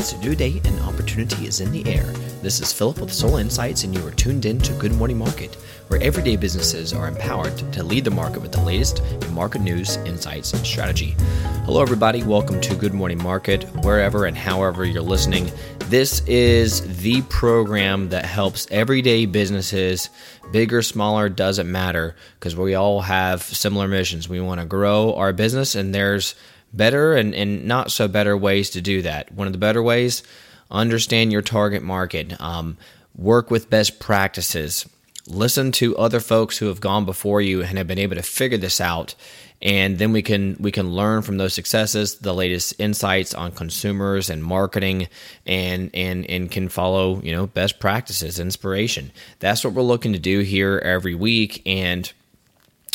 It's a new day and opportunity is in the air. This is Phillip with Sol Insights, and you are tuned in to Good Morning Market, where everyday businesses are empowered to lead the market with the latest in market news, insights, and strategy. Hello, everybody. Welcome to Good Morning Market, wherever and however you're listening. This is the program that helps everyday businesses, big or smaller, doesn't matter, because we all have similar missions. We want to grow our business, and there's better and, and not so better ways to do that. One of the better ways, understand your target market, um, work with best practices, listen to other folks who have gone before you and have been able to figure this out. And then we can we can learn from those successes the latest insights on consumers and marketing, and and and can follow you know best practices, inspiration. That's what we're looking to do here every week, and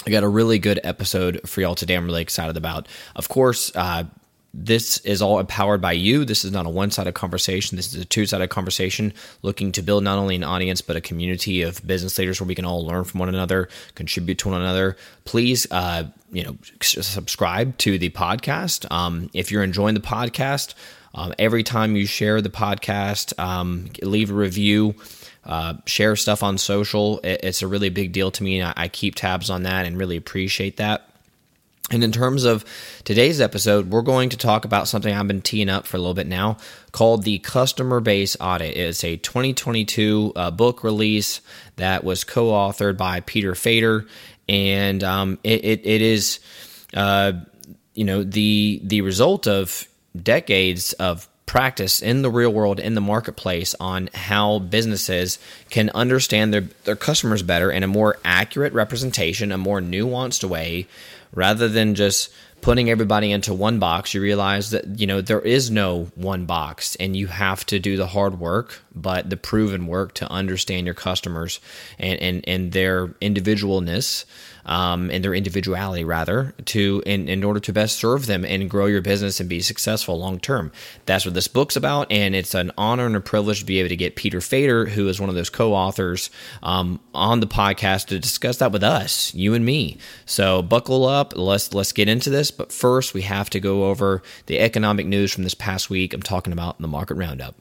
I got a really good episode for y'all today. I'm really excited about. Of course, uh, this is all empowered by you. This is not a one sided conversation. This is a two sided conversation looking to build not only an audience, but a community of business leaders where we can all learn from one another, contribute to one another. Please, uh, you know, subscribe to the podcast. Um, if you're enjoying the podcast, um, every time you share the podcast, um, leave a review. Uh, share stuff on social. it's a really big deal to me, and I, I keep tabs on that and really appreciate that. And in terms of today's episode, we're going to talk about something I've been teeing up for a little bit now called the Customer Base Audit. It's a 2022 uh, book release that was co authored by Peter Fader. And um, it, it, it is, uh, you know, the, the result of decades of practice in the real world in the marketplace on how businesses can understand their, their customers better in a more accurate representation, a more nuanced way, rather than just putting everybody into one box, you realize that you know there is no one box and you have to do the hard work but the proven work to understand your customers and and, and their individualness um, and their individuality rather to in, in order to best serve them and grow your business and be successful long term. That's what this book's about, and it's an honor and a privilege to be able to get Peter Fader, who is one of those co-authors, um, on the podcast to discuss that with us, you and me. So buckle up, let's let's get into this. But first, we have to go over the economic news from this past week. I'm talking about the market roundup.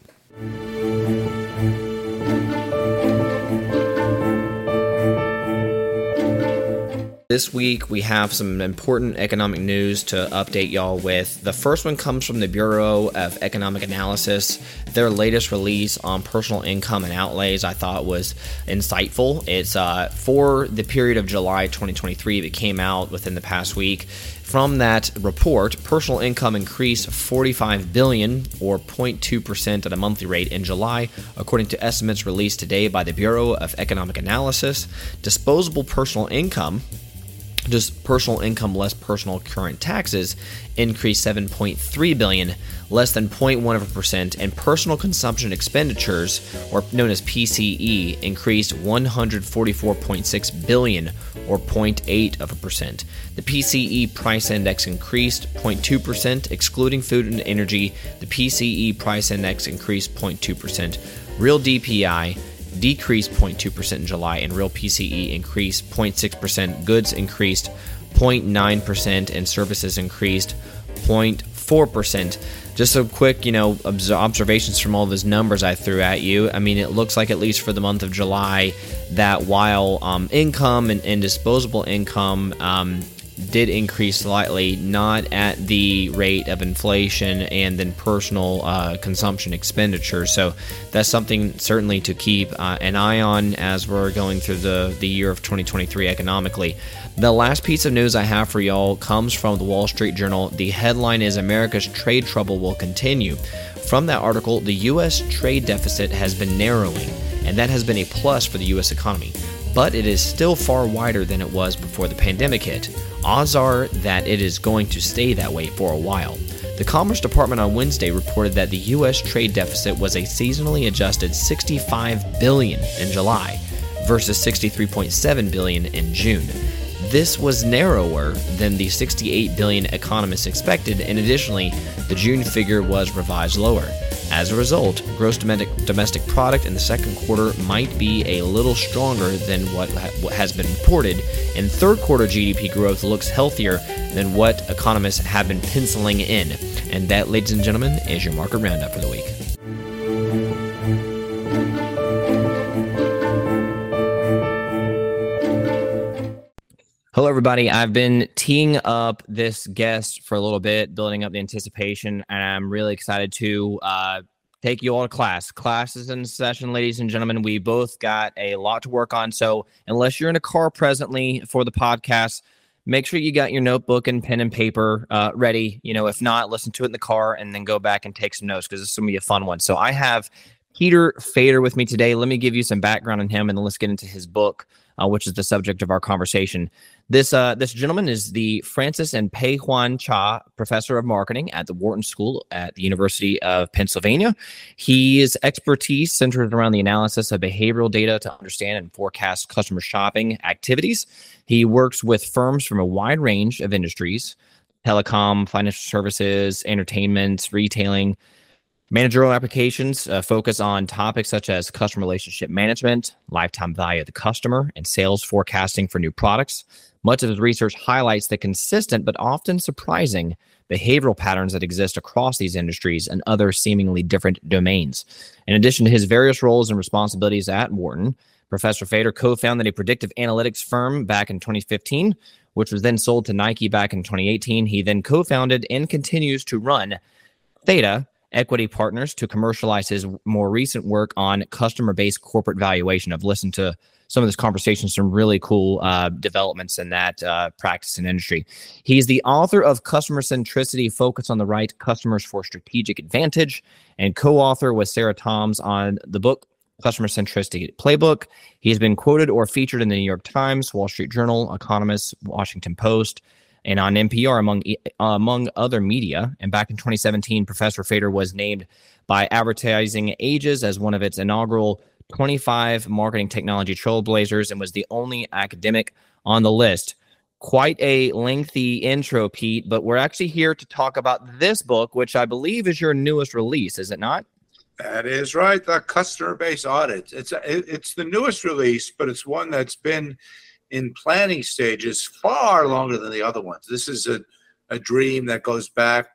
This week, we have some important economic news to update y'all with. The first one comes from the Bureau of Economic Analysis. Their latest release on personal income and outlays I thought was insightful. It's uh, for the period of July 2023 that came out within the past week. From that report, personal income increased 45 billion or 0.2% at a monthly rate in July, according to estimates released today by the Bureau of Economic Analysis. Disposable personal income just personal income less personal current taxes increased 7.3 billion less than 0.1 of a percent and personal consumption expenditures or known as PCE increased 144.6 billion or 0.8 of a percent. The PCE price index increased 0.2% excluding food and energy. The PCE price index increased 0.2% real DPI decreased 0.2% in July, and real PCE increased 0.6%. Goods increased 0.9%, and services increased 0.4%. Just some quick, you know, observations from all those numbers I threw at you. I mean, it looks like at least for the month of July, that while um, income and, and, disposable income um, did increase slightly, not at the rate of inflation and then personal uh, consumption expenditure. So that's something certainly to keep uh, an eye on as we're going through the, the year of 2023 economically. The last piece of news I have for y'all comes from the Wall Street Journal. The headline is America's trade trouble will continue. From that article, the U.S. trade deficit has been narrowing, and that has been a plus for the U.S. economy but it is still far wider than it was before the pandemic hit. Odds are that it is going to stay that way for a while. The Commerce Department on Wednesday reported that the US trade deficit was a seasonally adjusted 65 billion in July versus 63.7 billion in June. This was narrower than the 68 billion economists expected, and additionally, the June figure was revised lower. As a result, gross domestic, product in the second quarter might be a little stronger than what, ha- what has been reported, and third quarter GDP growth looks healthier than what economists have been penciling in. And that, ladies and gentlemen, is your market roundup for the week. Hello, everybody. I've been teeing up this guest for a little bit, building up the anticipation, and I'm really excited to uh, take you all to class. Class is in session, ladies and gentlemen. We both got a lot to work on. So, unless you're in a car presently for the podcast, make sure you got your notebook and pen and paper uh, ready. You know, if not, listen to it in the car and then go back and take some notes because this is going to be a fun one. So, I have Peter Fader with me today. Let me give you some background on him and then let's get into his book, uh, which is the subject of our conversation. This uh, this gentleman is the Frances and Pei-Yuan Chia Professor of Marketing at the Wharton School at the University of Pennsylvania. His expertise centers around the analysis of behavioral data to understand and forecast customer shopping activities. He works with firms from a wide range of industries: telecom, financial services, entertainment, retailing. Managerial applications uh, focus on topics such as customer relationship management, lifetime value of the customer, and sales forecasting for new products. Much of his research highlights the consistent but often surprising behavioral patterns that exist across these industries and other seemingly different domains. In addition to his various roles and responsibilities at Wharton, Professor Fader co founded a predictive analytics firm back in 2015, which was then sold to Nike back in 2018. He then co founded and continues to run Theta Equity Partners to commercialize his more recent work on customer based corporate valuation. I've listened to some of this conversation, some really cool uh, developments in that uh, practice and industry. He's the author of Customer Centricity Focus on the Right Customers for Strategic Advantage and co author with Sarah Toms on the book Customer Centricity Playbook. He has been quoted or featured in the New York Times, Wall Street Journal, Economist, Washington Post, and on NPR, among uh, among other media. And back in 2017, Professor Fader was named by Advertising Age's as one of its inaugural 25 marketing technology trailblazers and was the only academic on the list. Quite a lengthy intro, Pete, but we're actually here to talk about this book, which I believe is your newest release, is it not? That is right. The customer base audit. It's it's the newest release, but it's one that's been in planning stages far longer than the other ones. This is a, a dream that goes back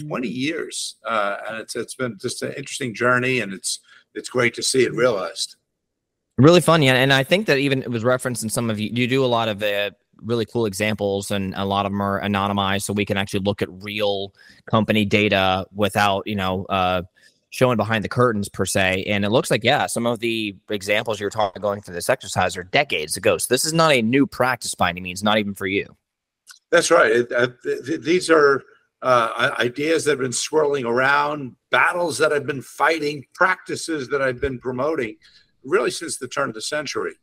20 years, uh, and it's it's been just an interesting journey, and it's it's great to see it realized. Really fun, yeah. And I think that even it was referenced in some of you. You do a lot of really cool examples, and a lot of them are anonymized, so we can actually look at real company data without, you know, uh, showing behind the curtains per se. And it looks like, yeah, some of the examples you're talking going through this exercise are decades ago. So this is not a new practice by any means, not even for you. That's right. Uh, th- these are uh, ideas that have been swirling around, battles that I've been fighting, practices that I've been promoting, really since the turn of the century.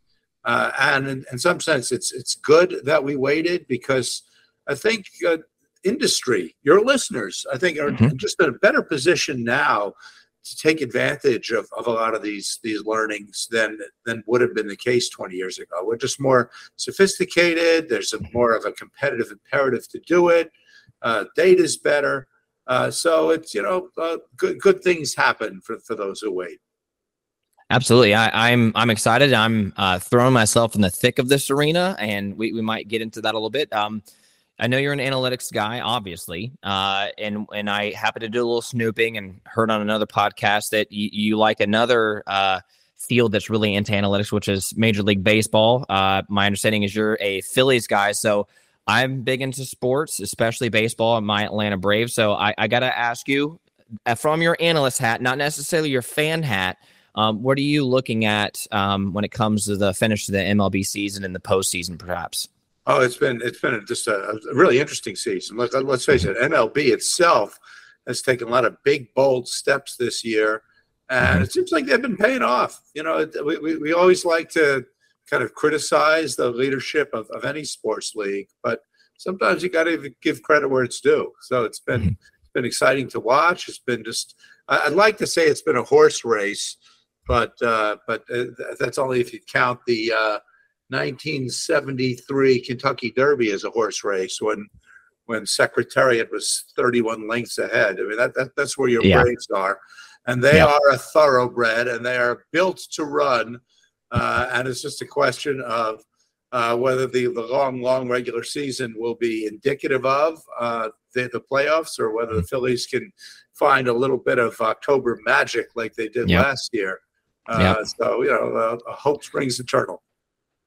Uh, and in, in, some sense, it's it's good that we waited because I think uh, industry, your listeners, I think are mm-hmm. just in a better position now to take advantage of, of a lot of these these learnings than than would have been the case 20 years ago. We're just more sophisticated. There's a more of a competitive imperative to do it uh, data's better. Uh, so it's you know uh, good good things happen for, for those who wait. Absolutely, I, am I'm, I'm excited. I'm uh, throwing myself in the thick of this arena, and we, we might get into that a little bit. Um, I know you're an analytics guy, obviously, uh, and and I happen to do a little snooping and heard on another podcast that you, you like another uh, field that's really into analytics, which is Major League Baseball. Uh, my understanding is you're a Phillies guy, so I'm big into sports, especially baseball and my Atlanta Braves. So I, I got to ask you uh, from your analyst hat, not necessarily your fan hat, um, what are you looking at um, when it comes to the finish of the MLB season and the postseason, perhaps? Oh, it's been it's been just a, a really interesting season. Let, let's face it, MLB itself has taken a lot of big, bold steps this year, and mm-hmm. it seems like they've been paying off. You know, we, we, we always like to kind of criticize the leadership of, of any sports league, but sometimes you got to give credit where it's due. So it's been mm-hmm. it's been exciting to watch. It's been just I'd like to say it's been a horse race, but uh, but uh, that's only if you count the uh, 1973 Kentucky Derby as a horse race when when Secretariat was 31 lengths ahead. I mean, that, that that's where your Yeah. Braves are, and they Yeah. are a thoroughbred, and they are built to run. Uh, and it's just a question of uh, whether the, the long, long regular season will be indicative of uh, the, the playoffs or whether the Phillies can find a little bit of October magic like they did Yep. last year. Uh, So, you know, uh, hope springs eternal.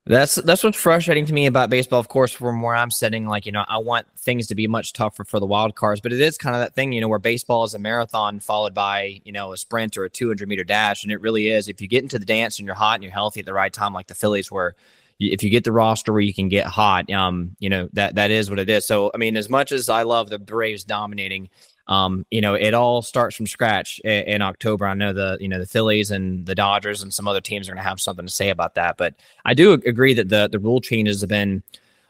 That's that's what's frustrating to me about baseball. Of course, from where I'm sitting, like you know, I want things to be much tougher for the wild cards, but it is kind of that thing, you know, where baseball is a marathon followed by you know a sprint or a 200 meter dash, and it really is. If you get into the dance and you're hot and you're healthy at the right time, like the Phillies, where you- if you get the roster where you can get hot, um, you know that that is what it is. So I mean, as much as I love the Braves dominating, um, you know, it all starts from scratch in, in October. I know the you know the Phillies and the Dodgers and some other teams are going to have something to say about that, but I do agree that the the rule changes have been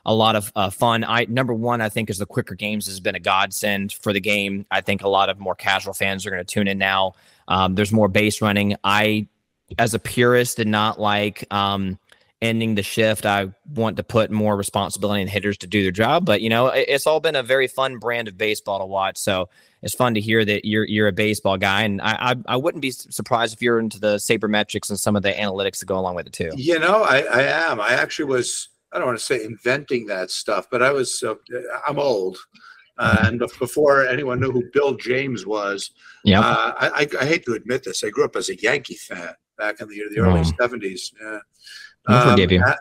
a lot of uh, fun. I number one, I think is the quicker games has been a godsend for the game. I think a lot of more casual fans are going to tune in now. Um, there's more base running. I, as a purist, did not like um, ending the shift. I want to put more responsibility on hitters to do their job. But you know, it's all been a very fun brand of baseball to watch. So it's fun to hear that you're you're a baseball guy, and I I, I wouldn't be surprised if you're into the sabermetrics and some of the analytics that go along with it too. You know, I, I am. I actually was, I don't want to say inventing that stuff, but I was, uh, I'm old. Uh, and before anyone knew who Bill James was, Yeah. uh, I, I, I hate to admit this. I grew up as a Yankee fan back in the, the early Oh. 70s. I forgive you. and-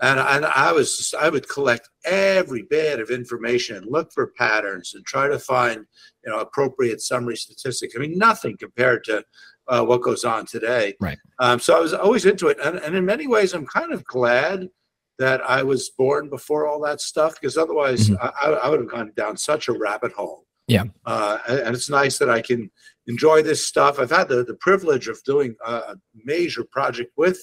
And, and I was I would collect every bit of information and look for patterns and try to find, you know, appropriate summary statistics. I mean, nothing compared to uh, what goes on today. Right. Um, so I was always into it. And, and in many ways, I'm kind of glad that I was born before all that stuff because otherwise Mhm. I, I I would have gone down such a rabbit hole. Yeah. Uh, and it's nice that I can enjoy this stuff. I've had the, the privilege of doing a, major project with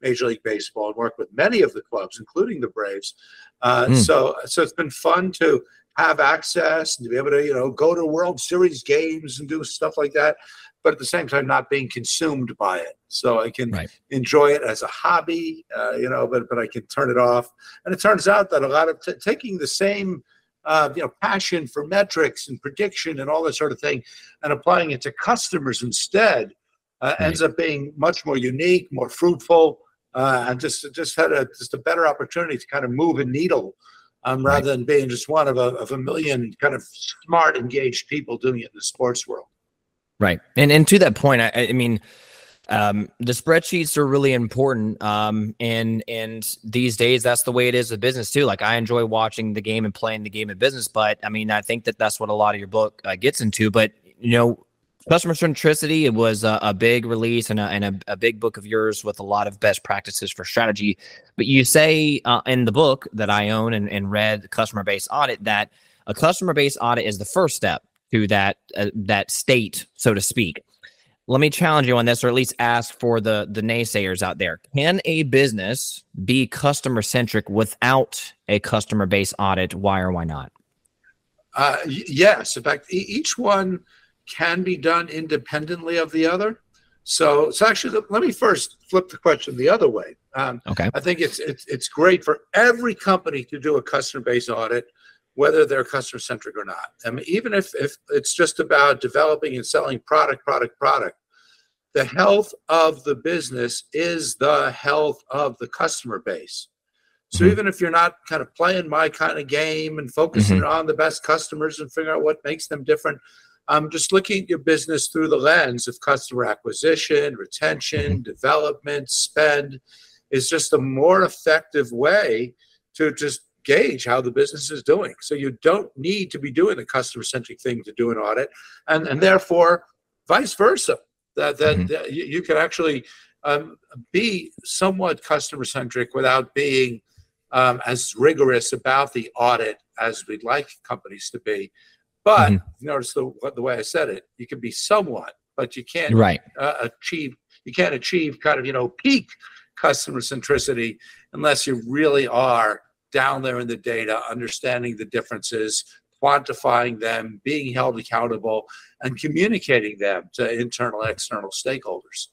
Major League Baseball and work with many of the clubs, including the Braves. Uh, Mm. So, so it's been fun to have access and to be able to, you know, go to World Series games and do stuff like that, but at the same time not being consumed by it. So I can Right. enjoy it as a hobby, uh, you know, but but I can turn it off. And it turns out that a lot of t- taking the same uh, you know, passion for metrics and prediction and all that sort of thing, and applying it to customers instead, uh, Right. ends up being much more unique, more fruitful, uh, and just just had a just a better opportunity to kind of move a needle, um, Right. rather than being just one of a of a million kind of smart, engaged people doing it in the sports world. Right. And and to that point, I, I mean, um, the spreadsheets are really important. Um, and and these days, that's the way it is with business too. Like I enjoy watching the game and playing the game of business, but I mean, I think that that's what a lot of your book uh, gets into. But you know, customer centricity it was a, a big release and, a, and a, a big book of yours with a lot of best practices for strategy. But you say uh, in the book that I own and, and read, customer based audit, that a customer based audit is the first step to that uh, that state, so to speak. Let me challenge you on this, or at least ask for the the naysayers out there. Can a business be customer centric without a customer base audit? Why or why not? Uh, y- yes, in fact, e- each one can be done independently of the other. So, so actually, let- let me first flip the question the other way. Um, Okay. I think it's it's it's great for every company to do a customer base audit, whether they're customer centric or not. I mean, even if if it's just about developing and selling product, product, product, the health of the business is the health of the customer base. So Mhm. even if you're not kind of playing my kind of game and focusing on the best customers and figuring out what makes them different, I'm just looking at your business through the lens of customer acquisition, retention, development, spend is just a more effective way to just gauge how the business is doing. So you don't need to be doing the customer centric thing to do an audit, and and therefore vice versa. That that, Mhm. that you, you can actually um, be somewhat customer centric without being um, as rigorous about the audit as we'd like companies to be. But Mhm. notice the the way I said it. You can be somewhat, but you can't Right. uh, achieve you can't achieve kind of you know peak customer centricity unless you really are down there in the data understanding the differences quantifying them being held accountable and communicating them to internal external stakeholders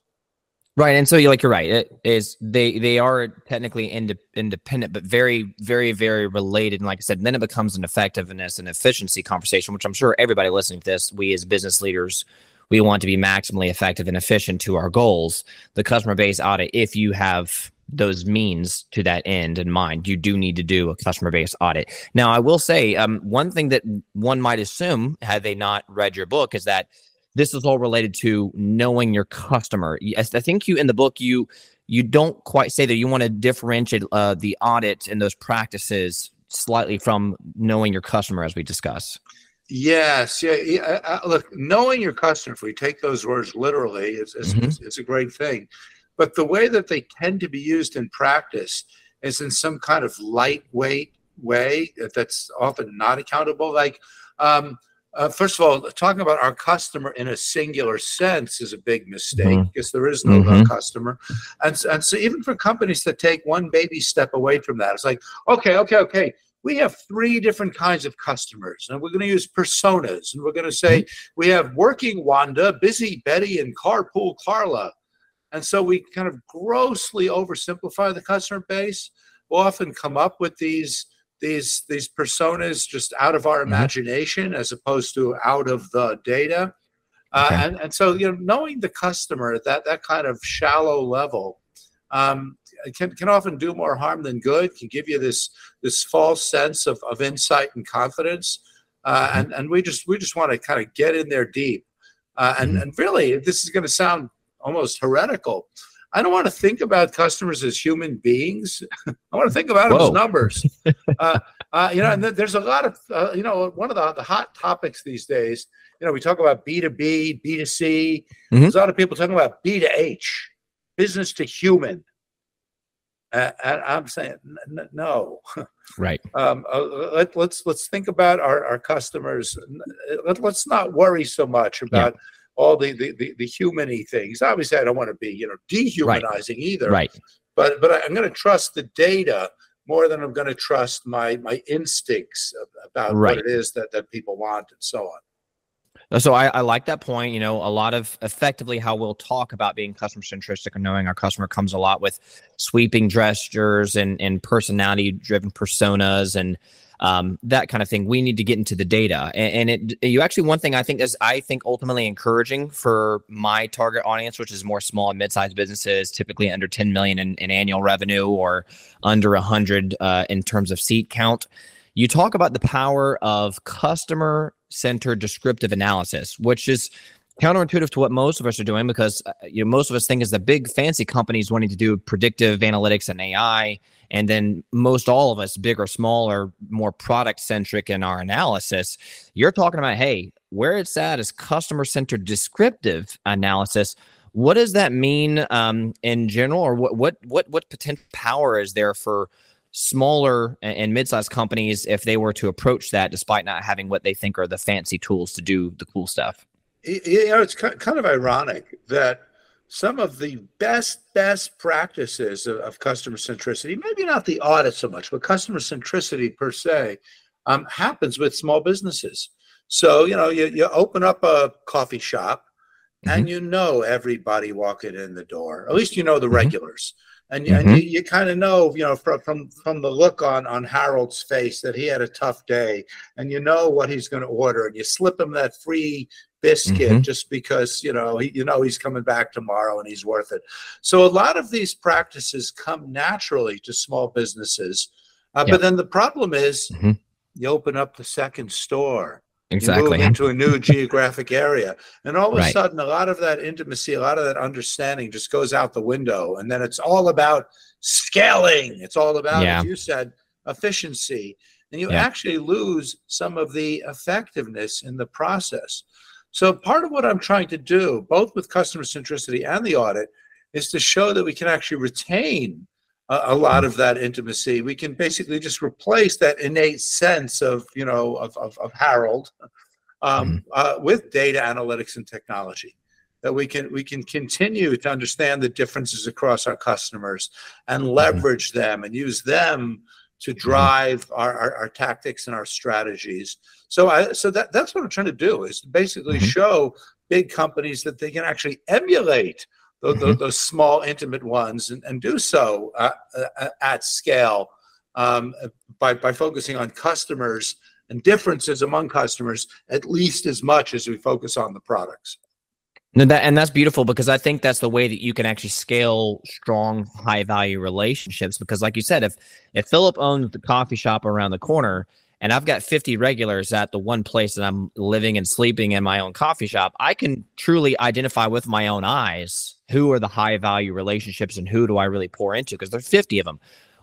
Right, and so you're like you're right. It is they they are technically ind- independent, but very very very related. And like I said, then it becomes an effectiveness and efficiency conversation, which I'm sure everybody listening to this, we as business leaders, we want to be maximally effective and efficient to our goals. The customer base audit, if you have those means to that end in mind, you do need to do a customer base audit. Now, I will say um, one thing that one might assume, had they not read your book, is that this is all related to knowing your customer. I think you in the book you you don't quite say that you want to differentiate uh, the audit and those practices slightly from knowing your customer, as we discuss. Yes, yeah. yeah look, knowing your customer, if we take those words literally, it's, it's, mm-hmm. it's, it's a great thing. But the way that they tend to be used in practice is in some kind of lightweight way that's often not accountable. Like, um, uh, first of all, talking about our customer in a singular sense is a big mistake mm-hmm. because there is no mm-hmm. customer. And, and so, even for companies that take one baby step away from that, it's like, okay, okay, okay, we have three different kinds of customers, and we're going to use personas. And we're going to say mm-hmm. we have working Wanda, busy Betty, and carpool Carla. And so, we kind of grossly oversimplify the customer base. We'll often come up with these these these personas just out of our mm-hmm. imagination as opposed to out of the data uh, and, and so you know knowing the customer at that that kind of shallow level um, can, can often do more harm than good can give you this this false sense of, of insight and confidence uh, mm-hmm. and and we just we just want to kind of get in there deep uh, and mm-hmm. and really this is going to sound almost heretical I don't want to think about customers as human beings. I want to think about them as numbers. uh, uh, you know, and there's a lot of, uh, you know, one of the, the hot topics these days, you know, we talk about B2B, B2C. Mm-hmm. There's a lot of people talking about B2H, business to human. Uh, and I'm saying n- no. Right. Um, uh, let, us let's, let's think about our, our customers. Let, us not worry so much about yeah all the the the, the humany things. Obviously, I don't want to be you know dehumanizing right. either. Right. But but I'm going to trust the data more than I'm going to trust my my instincts about right. what it is that that people want and so on. Uh, so I, I, like that point. You know, a lot of effectively how we'll talk about being customer centric and knowing our customer comes a lot with sweeping gestures and and personality driven personas and um, that kind of thing. We need to get into the data, and, and, it you actually one thing I think is I think ultimately encouraging for my target audience, which is more small and mid-sized businesses, typically under 10 million in, in annual revenue or under 100 uh, in terms of seat count. You talk about the power of customer centered descriptive analysis, which is counterintuitive to what most of us are doing because uh, you know most of us think is the big fancy companies wanting to do predictive analytics and AI, and then most all of us, big or small, are more product centric in our analysis. You're talking about hey, where it's at is customer centered descriptive analysis. What does that mean um, in general, or what what what what potential power is there for smaller and mid-sized companies if they were to approach that despite not having what they think are the fancy tools to do the cool stuff you know, it's kind of ironic that some of the best best practices of, of, customer centricity, maybe not the audit so much, but customer centricity per se, um, happens with small businesses. So you know, you, you open up a coffee shop, mm-hmm. and you know everybody walking in the door. At least you know the mm-hmm. regulars and, mm-hmm. and you, you kind of know you know from, from from the look on on harold's face that he had a tough day and you know what he's going to order and you slip him that free biscuit mm-hmm. just because you know he, you know he's coming back tomorrow and he's worth it so a lot of these practices come naturally to small businesses uh, yep. but then the problem is mm-hmm. you open up the second store exactly into a new geographic area and all of right. a sudden a lot of that intimacy a lot of that understanding just goes out the window and then it's all about scaling it's all about yeah. as you said efficiency and you yeah. actually lose some of the effectiveness in the process so part of what i'm trying to do both with customer centricity and the audit is to show that we can actually retain a, a lot of that intimacy. We can basically just replace that innate sense of, you know, of, of, of Harold um, mm-hmm. uh, with data analytics and technology. That we can we can continue to understand the differences across our customers and mm-hmm. leverage them and use them to drive mm-hmm. our, our, our, tactics and our strategies. So I so that that's what I'm trying to do is basically mm-hmm. show big companies that they can actually emulate those, mm-hmm. those small, intimate ones, and, and do so uh, uh, at scale um, by, by focusing on customers and differences among customers at least as much as we focus on the products. No, that and that's beautiful because I think that's the way that you can actually scale strong, high value relationships. Because, like you said, if if Phillip owns the coffee shop around the corner and I've got 50 regulars at the one place that I'm living and sleeping in my own coffee shop, I can truly identify with my own eyes who are the high value relationships and who do I really pour into because there's 50 of them.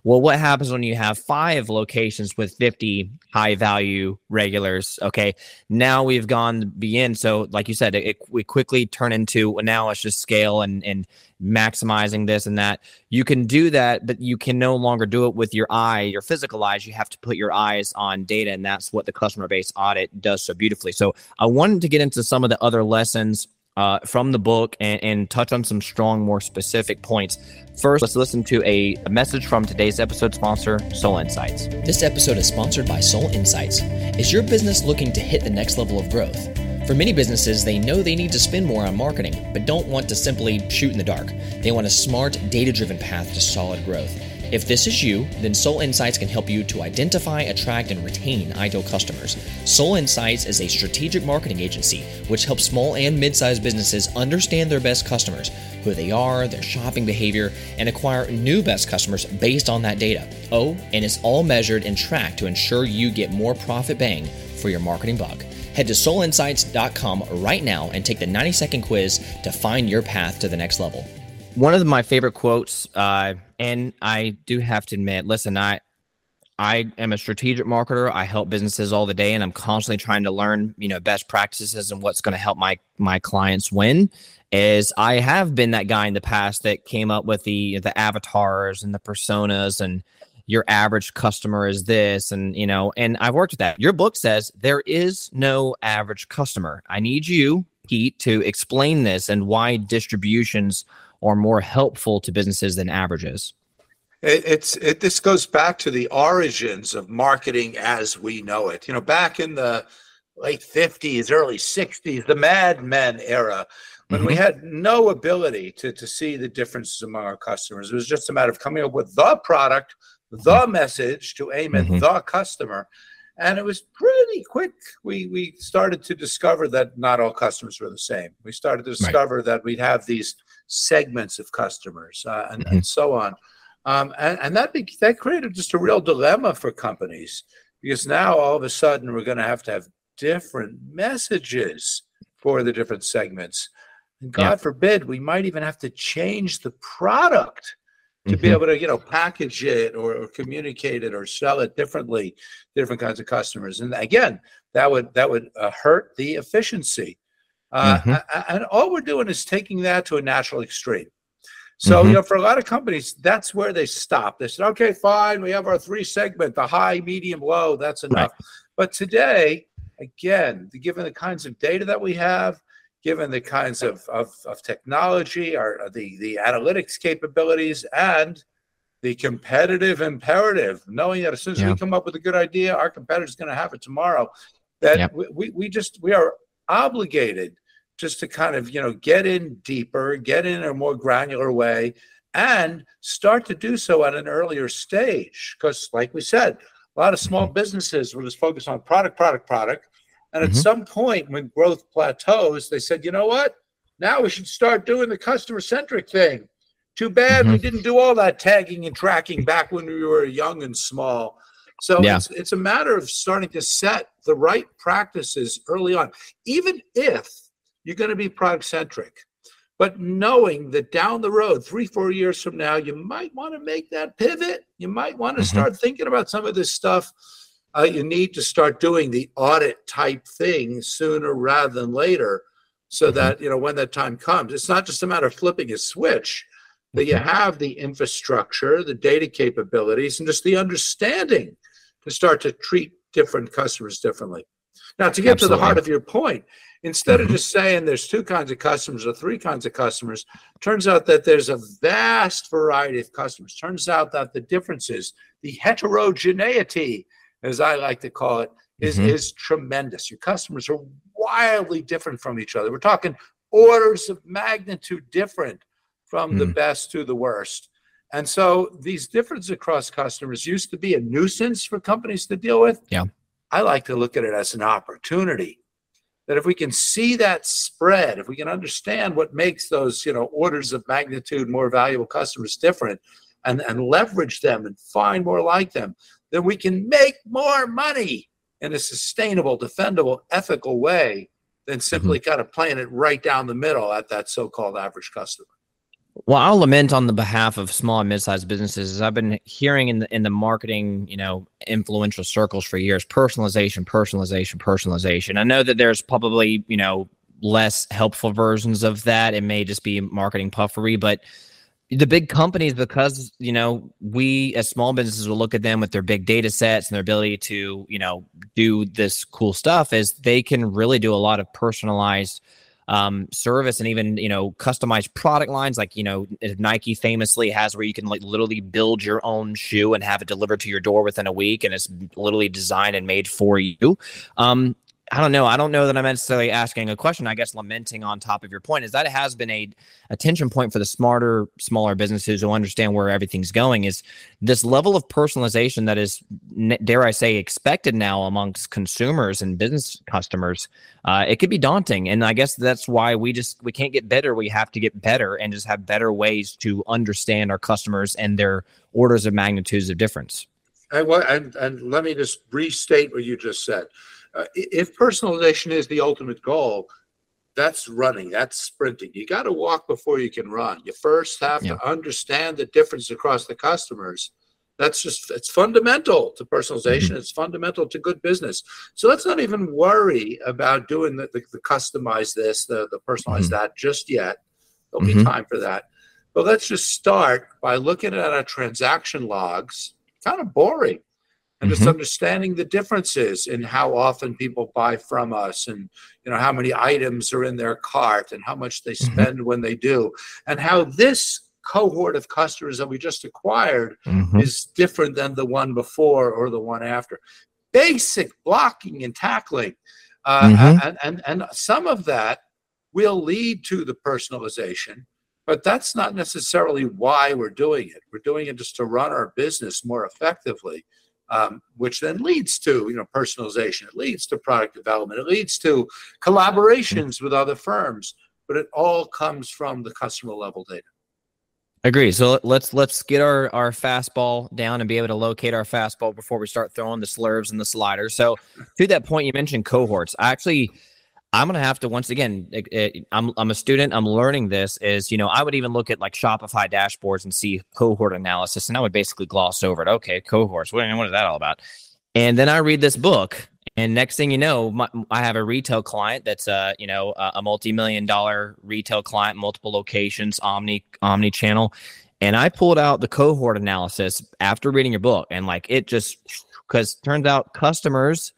Well, what happens when you have five locations with 50 high value regulars? Okay. Now we've gone beyond. So, like you said, it, we quickly turn into now let's just scale and, and maximizing this and that. You can do that, but you can no longer do it with your eye, your physical eyes. You have to put your eyes on data. And that's what the customer base audit does so beautifully. So, I wanted to get into some of the other lessons uh, from the book and, and, touch on some strong, more specific points. First, let's listen to a, a, message from today's episode sponsor, Sol Insights. This episode is sponsored by Sol Insights. Is your business looking to hit the next level of growth? For many businesses, they know they need to spend more on marketing, but don't want to simply shoot in the dark. They want a smart, data driven path to solid growth. If this is you, then Sol Insights can help you to identify, attract, and retain ideal customers. Sol Insights is a strategic marketing agency which helps small and mid sized businesses understand their best customers, who they are, their shopping behavior, and acquire new best customers based on that data. Oh, and it's all measured and tracked to ensure you get more profit bang for your marketing buck. Head to solinsights.com right now and take the 90 second quiz to find your path to the next level one of my favorite quotes, uh, and I do have to admit, listen, I I am a strategic marketer. I help businesses all the day, and I'm constantly trying to learn, you know, best practices and what's going to help my my clients win. Is I have been that guy in the past that came up with the the avatars and the personas and your average customer is this and you know and I've worked with that. Your book says there is no average customer. I need you, Pete, to explain this and why distributions are more helpful to businesses than averages? It, it's it, this goes back to the origins of marketing as we know it. You know, back in the late 50s, early 60s, the Mad Men era, when mm-hmm. we had no ability to, to see the differences among our customers. It was just a matter of coming up with the product, the mm-hmm. message to aim at mm-hmm. the customer. And it was pretty quick. We we started to discover that not all customers were the same. We started to discover right. that we'd have these segments of customers uh, and, mm-hmm. and, so on. Um, and, and that be, that created just a real dilemma for companies because now all of a sudden we're going to have to have different messages for the different segments. And God yeah. forbid we might even have to change the product to mm-hmm. be able to you know package it or, or, communicate it or sell it differently different kinds of customers and again that would that would uh, hurt the efficiency uh, mm-hmm. and all we're doing is taking that to a natural extreme. So, mm-hmm. you know, for a lot of companies, that's where they stop. They said, okay, fine, we have our three segment, the high, medium, low, that's enough. Right. But today, again, given the kinds of data that we have, given the kinds of, of, of technology, our the, the analytics capabilities, and the competitive imperative, knowing that as soon as yeah. we come up with a good idea, our competitor's are going to have it tomorrow, that yep. we, we just, we are obligated just to kind of you know get in deeper get in a more granular way and start to do so at an earlier stage because like we said a lot of small mm-hmm. businesses were just focused on product product product and at mm-hmm. some point when growth plateaus they said you know what now we should start doing the customer centric thing too bad mm-hmm. we didn't do all that tagging and tracking back when we were young and small so yeah. it's, it's a matter of starting to set the right practices early on even if you're going to be product centric. But knowing that down the road, three, four years from now, you might want to make that pivot. You might want to mm-hmm. start thinking about some of this stuff. Uh, you need to start doing the audit type thing sooner rather than later so mm-hmm. that you know when that time comes it's not just a matter of flipping a switch that you mm-hmm. have the infrastructure the data capabilities and just the understanding to start to treat different customers differently now to get Absolutely. to the heart of your point Instead of mm-hmm. just saying there's two kinds of customers or three kinds of customers, turns out that there's a vast variety of customers. Turns out that the differences, the heterogeneity, as I like to call it, is, mm-hmm. is tremendous. Your customers are wildly different from each other. We're talking orders of magnitude different from the best to the worst. And so these differences across customers used to be a nuisance for companies to deal with. Yeah. I like to look at it as an opportunity that if we can see that spread, if we can understand what makes those, you know, orders of magnitude more valuable customers different and, and leverage them and find more like them, then we can make more money in a sustainable, defendable, ethical way than simply mm-hmm. kind of playing it right down the middle at that so-called average customer. Well, I'll lament on the behalf of small and mid-sized businesses. As I've been hearing in the in the marketing, you know, influential circles for years, personalization, personalization, personalization. I know that there's probably, you know, less helpful versions of that. It may just be marketing puffery, but the big companies, because you know, we as small businesses will look at them with their big data sets and their ability to, you know, do this cool stuff, is they can really do a lot of personalized um, service and even you know customized product lines like you know nike famously has where you can like literally build your own shoe and have it delivered to your door within a week and it's literally designed and made for you. Um, I don't know. I don't know that I'm necessarily asking a question. I guess lamenting on top of your point is that it has been a attention point for the smarter, smaller businesses who understand where everything's going. Is this level of personalization that is, dare I say, expected now amongst consumers and business customers? Uh, it could be daunting, and I guess that's why we just we can't get better. We have to get better and just have better ways to understand our customers and their orders of magnitudes of difference. And, and, and let me just restate what you just said uh, if personalization is the ultimate goal, that's running, that's sprinting. You got to walk before you can run. You first have yeah. to understand the difference across the customers. That's just it's fundamental to personalization. Mm-hmm. It's fundamental to good business. So let's not even worry about doing the, the, the customize this, the, the personalize mm-hmm. that just yet. There'll mm-hmm. be time for that. But let's just start by looking at our transaction logs. Kind of boring and mm-hmm. just understanding the differences in how often people buy from us and you know how many items are in their cart and how much they mm-hmm. spend mm-hmm. when they do and how this cohort of customers that we just acquired mm-hmm. is different than the one before or the one after basic blocking and tackling uh, mm-hmm. and, and and some of that will lead to the personalization but that's not necessarily why we're doing it we're doing it just to run our business more effectively um, which then leads to you know personalization. It leads to product development. It leads to collaborations with other firms. But it all comes from the customer level data. Agree. So let's let's get our our fastball down and be able to locate our fastball before we start throwing the slurves and the sliders. So to that point, you mentioned cohorts. I actually I'm gonna have to once again. It, it, I'm I'm a student. I'm learning this. Is you know I would even look at like Shopify dashboards and see cohort analysis, and I would basically gloss over it. Okay, cohorts. What, what is that all about? And then I read this book, and next thing you know, my, I have a retail client that's a you know a, a multi-million dollar retail client, multiple locations, omni omni channel, and I pulled out the cohort analysis after reading your book, and like it just because turns out customers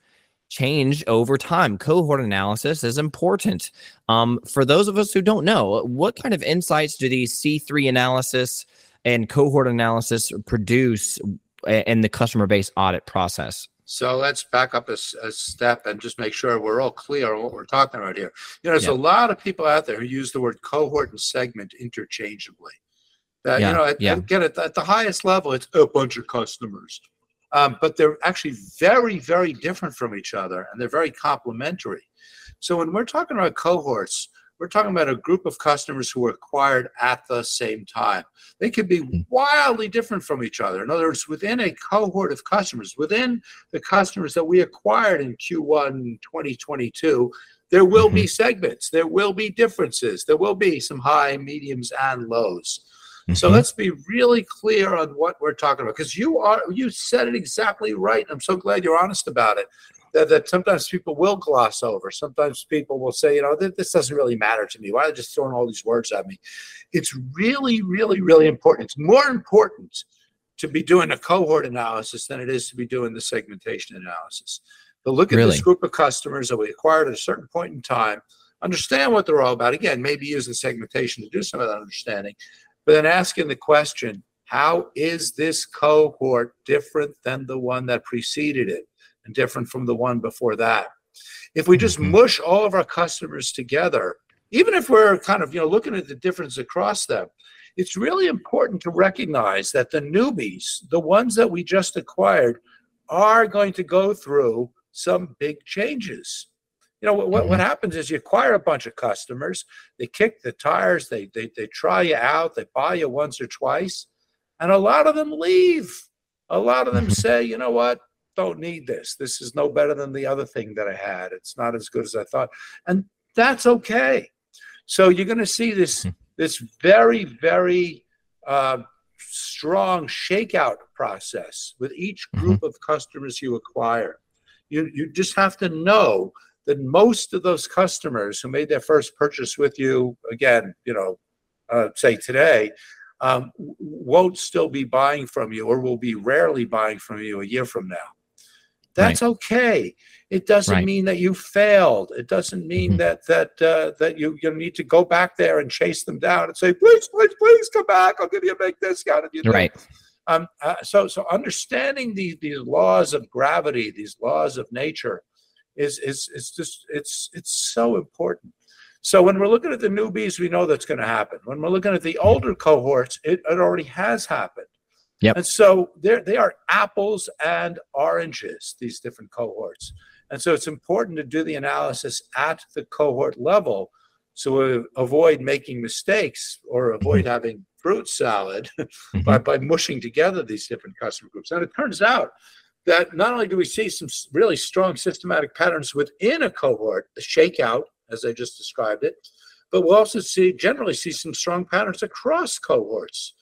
change over time. Cohort analysis is important. Um, for those of us who don't know, what kind of insights do these C3 analysis and cohort analysis produce in the customer base audit process? So let's back up a, a, step and just make sure we're all clear on what we're talking about here. You know, there's yeah. a lot of people out there who use the word cohort and segment interchangeably. That yeah. you know, at, yeah. again, at, at the highest level, it's a bunch of customers um, but they're actually very, very different from each other and they're very complementary. So when we're talking about cohorts, we're talking about a group of customers who were acquired at the same time. They could be hmm. wildly different from each other. In other words, within a cohort of customers, within the customers that we acquired in Q1 2022, there will be mm-hmm. segments, there will be differences, there will be some high, mediums, and lows. Mm-hmm. So let's be really clear on what we're talking about because you are you said it exactly right. I'm so glad you're honest about it. That, that sometimes people will gloss over. Sometimes people will say, you know, this doesn't really matter to me. Why are they just throwing all these words at me? It's really, really, really important. It's more important to be doing a cohort analysis than it is to be doing the segmentation analysis. But look at really? this group of customers that we acquired at a certain point in time, understand what they're all about. Again, maybe use the segmentation to do some of that understanding, but then asking the question, how is this cohort different than the one that preceded it and different from the one before that? If we just mm-hmm. mush all of our customers together, even if we're kind of you know looking at the difference across them, it's really important to recognize that the newbies, the ones that we just acquired, are going to go through some big changes. You know what, mm-hmm. what happens is you acquire a bunch of customers, they kick the tires, they, they they try you out, they buy you once or twice, and a lot of them leave. A lot of them mm-hmm. say, you know what, don't need this. This is no better than the other thing that I had. It's not as good as I thought. And that's okay. So you're going to see this hmm. this very very uh, strong shakeout process with each mm-hmm. group mm-hmm. of customers you acquire. You you just have to know that most of those customers who made their first purchase with you, again, you know, uh, say today, um, won't still be buying from you or will be rarely buying from you a year from now. That's right. okay. It doesn't right. mean that you failed. It doesn't mean mm-hmm. that that uh, that you you need to go back there and chase them down and say, please, please, please come back. I'll give you a big discount if you do. Right. Um, uh, so so understanding these these laws of gravity, these laws of nature, is is is just it's it's so important. So when we're looking at the newbies, we know that's going to happen. When we're looking at the mm-hmm. older cohorts, it, it already has happened. Yep. And so they they are apples and oranges, these different cohorts. And so it's important to do the analysis at the cohort level so we avoid making mistakes or avoid mm-hmm. having fruit salad mm-hmm. by, by mushing together these different customer groups. And it turns out that not only do we see some really strong systematic patterns within a cohort, the shakeout, as I just described it, but we'll also see generally see some strong patterns across cohorts.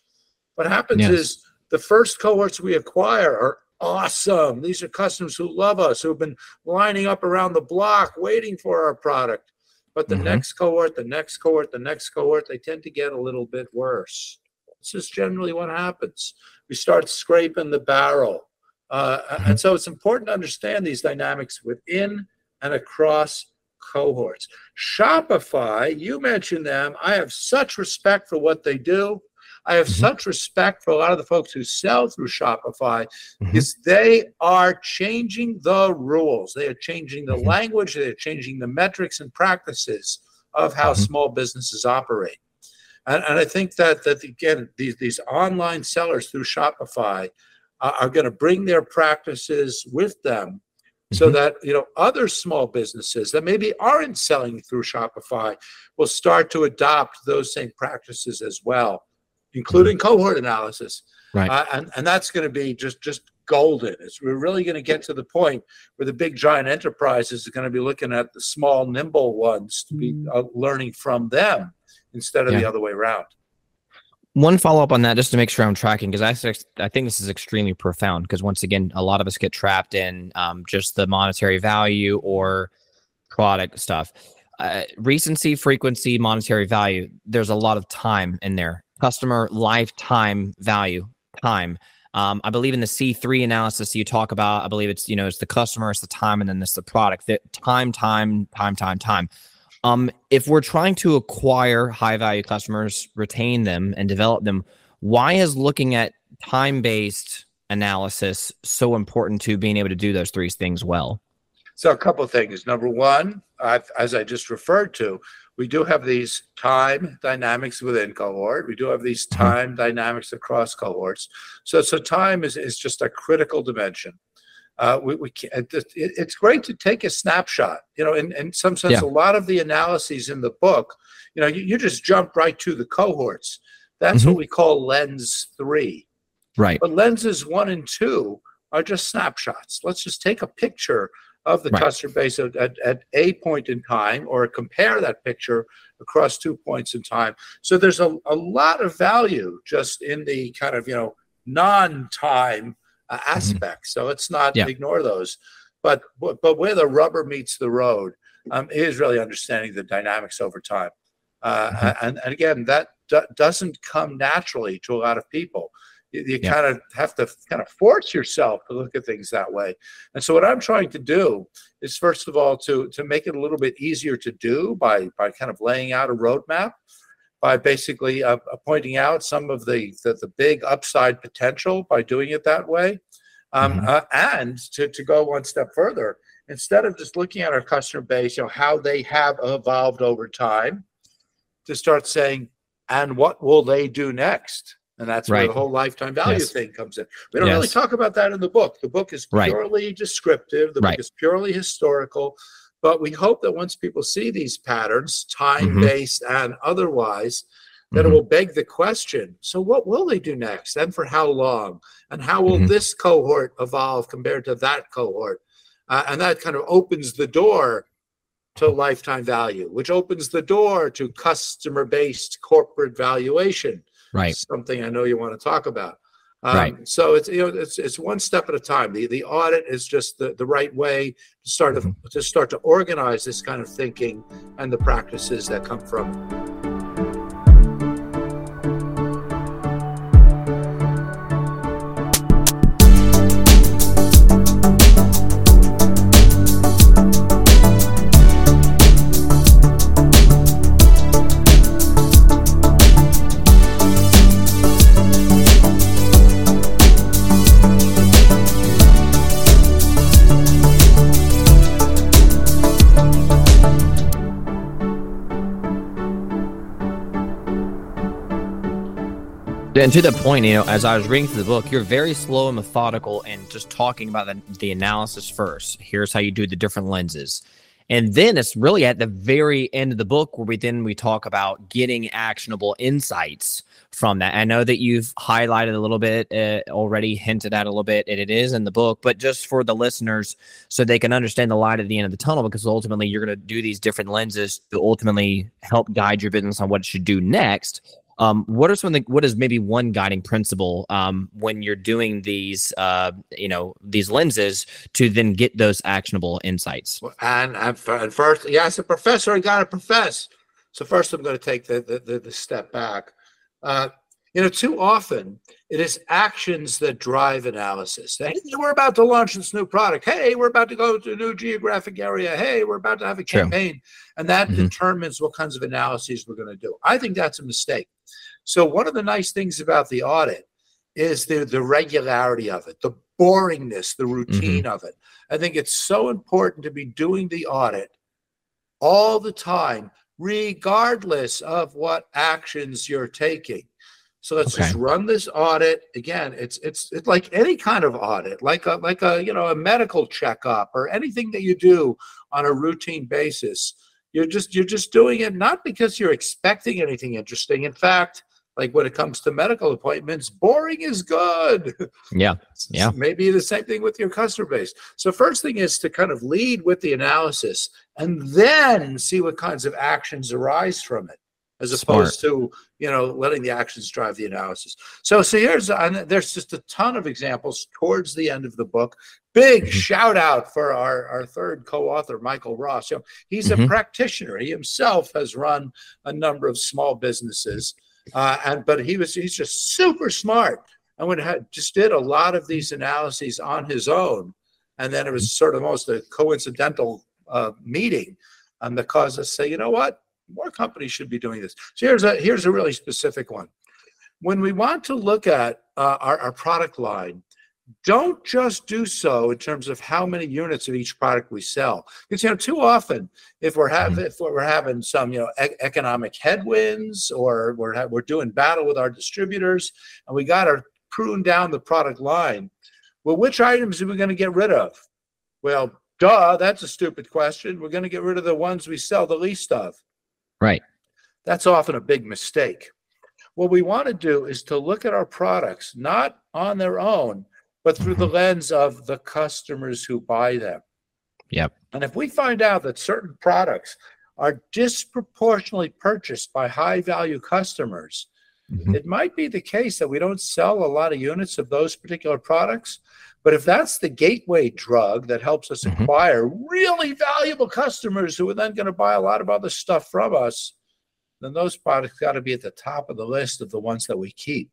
What happens yes. is the first cohorts we acquire are awesome. These are customers who love us, who've been lining up around the block waiting for our product. But the mm-hmm. next cohort, the next cohort, the next cohort, they tend to get a little bit worse. This is generally what happens. We start scraping the barrel. Uh, mm-hmm. And so it's important to understand these dynamics within and across cohorts. Shopify, you mentioned them. I have such respect for what they do. I have mm-hmm. such respect for a lot of the folks who sell through Shopify mm-hmm. because they are changing the rules. They are changing the mm-hmm. language. They are changing the metrics and practices of how mm-hmm. small businesses operate. And, and I think that that again, these these online sellers through Shopify are going to bring their practices with them so mm-hmm. that you know other small businesses that maybe aren't selling through shopify will start to adopt those same practices as well including mm-hmm. cohort analysis. Right. Uh, and, and that's going to be just, just golden. It's, we're really going to get to the point where the big giant enterprises are going to be looking at the small, nimble ones to be mm. uh, learning from them instead of yeah. the other way around. One follow up on that, just to make sure I'm tracking, because I, I think this is extremely profound. Because once again, a lot of us get trapped in um, just the monetary value or product stuff. Uh, recency, frequency, monetary value. There's a lot of time in there customer lifetime value time. Um, I believe in the C3 analysis you talk about, I believe it's, you know, it's the customer, it's the time, and then it's the product. That time, time, time, time, time. Um, if we're trying to acquire high value customers, retain them, and develop them, why is looking at time based analysis so important to being able to do those three things well? So, a couple of things. Number one, I've, as I just referred to, we do have these time dynamics within cohort. We do have these mm-hmm. time dynamics across cohorts. So, so time is, is just a critical dimension. Uh, we, we it, it's great to take a snapshot. You know, in, in some sense, yeah. a lot of the analyses in the book, you know, you, you just jump right to the cohorts. That's mm-hmm. what we call lens three. Right. But lenses one and two are just snapshots. Let's just take a picture of the right. customer base at, at, at, a point in time or compare that picture across two points in time. So there's a, a lot of value just in the kind of, you know, non-time uh, mm-hmm. aspect. Mm-hmm. So it's not yeah. ignore those. But, but but where the rubber meets the road um, is really understanding the dynamics over time. Uh, mm-hmm. and, and again, that doesn't come naturally to a lot of people you, you yeah. kind of have to kind of force yourself to look at things that way and so what i'm trying to do is first of all to to make it a little bit easier to do by by kind of laying out a roadmap by basically uh, uh pointing out some of the, the, the big upside potential by doing it that way um, mm-hmm. uh, and to, to go one step further instead of just looking at our customer base you know how they have evolved over time to start saying and what will they do next? And that's where the whole lifetime value Yes. thing comes in. We don't really talk about that in the book. The book is Right. purely descriptive, the Right. book is purely historical. But we hope that once people see these patterns, Mm-hmm. time based and otherwise, that it will beg the question so, what will they do next? And for how long? And how will Mhm. this cohort evolve compared to that cohort? Uh, and that kind of opens the door to lifetime value, which opens the door to customer based corporate valuation Right. something I know you want to talk about. Um, Right. So it's you know it's it's one step at a time. The the audit is just the, the right way to start to, to start to organize this kind of thinking and the practices that come from And to the point, you know, as I was reading through the book, you're very slow and methodical and just talking about the, the analysis first. Here's how you do the different lenses. And then it's really at the very end of the book where we then we talk about getting actionable insights from that. I know that you've highlighted a little bit, uh, already hinted at a little bit, and it is in the book, but just for the listeners so they can understand the light at the end of the tunnel, because ultimately you're going to do these different lenses to ultimately help guide your business on what it should do next um, what are some of the what is maybe one guiding principle um, when you're doing these uh, you know these lenses to then get those actionable insights And, and, and first, yeah, as a professor, I got to profess. So first, I'm going to take the the, the, the step back. Uh, you know, too often it is actions that drive analysis. Hey, we're about to launch this new product. Hey, we're about to go to a new geographic area. Hey, we're about to have a campaign, and that Mhm. determines what kinds of analyses we're going to do. I think that's a mistake. So one of the nice things about the audit is the the regularity of it, the boringness, the routine of it. I think it's so important to be doing the audit all the time, regardless of what actions you're taking. So let's just run this audit again. It's it's it's like any kind of audit, like a like a you know a medical checkup or anything that you do on a routine basis. You're just you're just doing it not because you're expecting anything interesting. In fact, like when it comes to medical appointments, boring is good. yeah Yeah. Maybe the same thing with your customer base. So first thing is to kind of lead with the analysis and then see what kinds of actions arise from it, as Smart. opposed to you know letting the actions drive the analysis. So so here's and there's just a ton of examples towards the end of the book. Big Mhm. shout out for our, our third co-author, Michael Ross. You know, he's a Mhm. practitioner. He himself has run a number of small businesses. Uh, and but he was he's just super smart and when had just did a lot of these analyses on his own and then it was sort of almost a coincidental uh, meeting and that caused us to say you know what more companies should be doing this. So here's a here's a really specific one. When we want to look at uh, our, our product line don't just do so in terms of how many units of each product we sell. Because you know too often if we're having if we're having some you know e- economic headwinds or we're ha- we're doing battle with our distributors and we got to prune down the product line well which items are we going to get rid of? Well duh that's a stupid question. We're going to get rid of the ones we sell the least of right that's often a big mistake. What we want to do is to look at our products not on their own, but through the lens of the customers who buy them. Yep. And if we find out that certain products are disproportionately purchased by high value customers, Mhm. it might be the case that we don't sell a lot of units of those particular products. But if that's the gateway drug that helps us Mhm. acquire really valuable customers who are then going to buy a lot of other stuff from us, then those products got to be at the top of the list of the ones that we keep.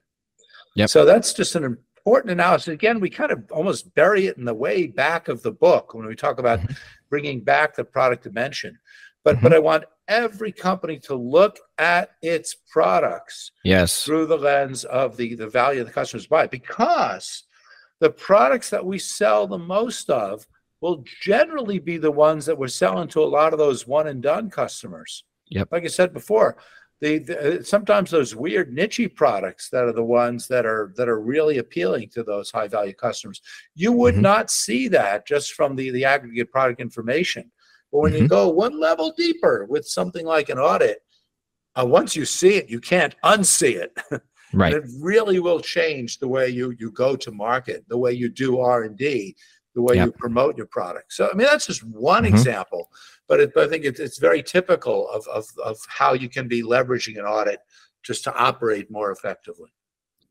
Yep. So that's just an important analysis. Again, we kind of almost bury it in the way back of the book when we talk about Mhm. bringing back the product dimension. But but I want every company to look at its products yes through the lens of the, the value the customers buy because the products that we sell the most of will generally be the ones that we're selling to a lot of those one and done customers. Yep. Like I said before, the, the, sometimes those weird niche products that are the ones that are that are really appealing to those high value customers. You would mm-hmm. not see that just from the the aggregate product information. But when mm-hmm. you go one level deeper with something like an audit, uh, once you see it, you can't unsee it. Right. it really will change the way you you go to market, the way you do R and D, the way yep. you promote your product. So I mean that's just one mm-hmm. example but, it, but I think it's, it's very typical of, of, of how you can be leveraging an audit just to operate more effectively.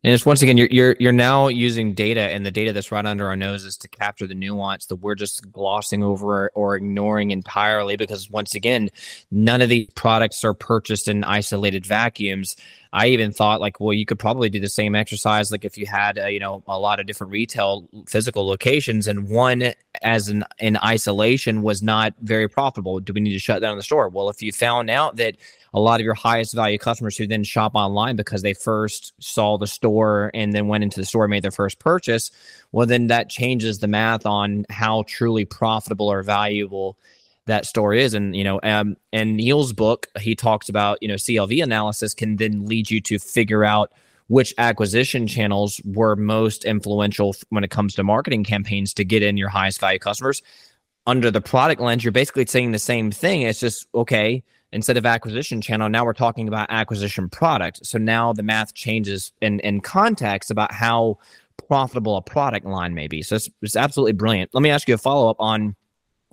And it's once again, you're you're you're now using data, and the data that's right under our noses to capture the nuance that we're just glossing over or ignoring entirely. Because once again, none of these products are purchased in isolated vacuums. I even thought like, well, you could probably do the same exercise like if you had uh, you know a lot of different retail physical locations, and one as an in isolation was not very profitable. Do we need to shut down the store? Well, if you found out that a lot of your highest value customers who then shop online because they first saw the store and then went into the store and made their first purchase, well, then that changes the math on how truly profitable or valuable that story is. And, you know, um, and Neil's book, he talks about, you know, CLV analysis can then lead you to figure out which acquisition channels were most influential when it comes to marketing campaigns to get in your highest value customers. Under the product lens, you're basically saying the same thing. It's just, okay, instead of acquisition channel, now we're talking about acquisition product. So now the math changes in, in context about how profitable a product line may be. So it's, it's absolutely brilliant. Let me ask you a follow up on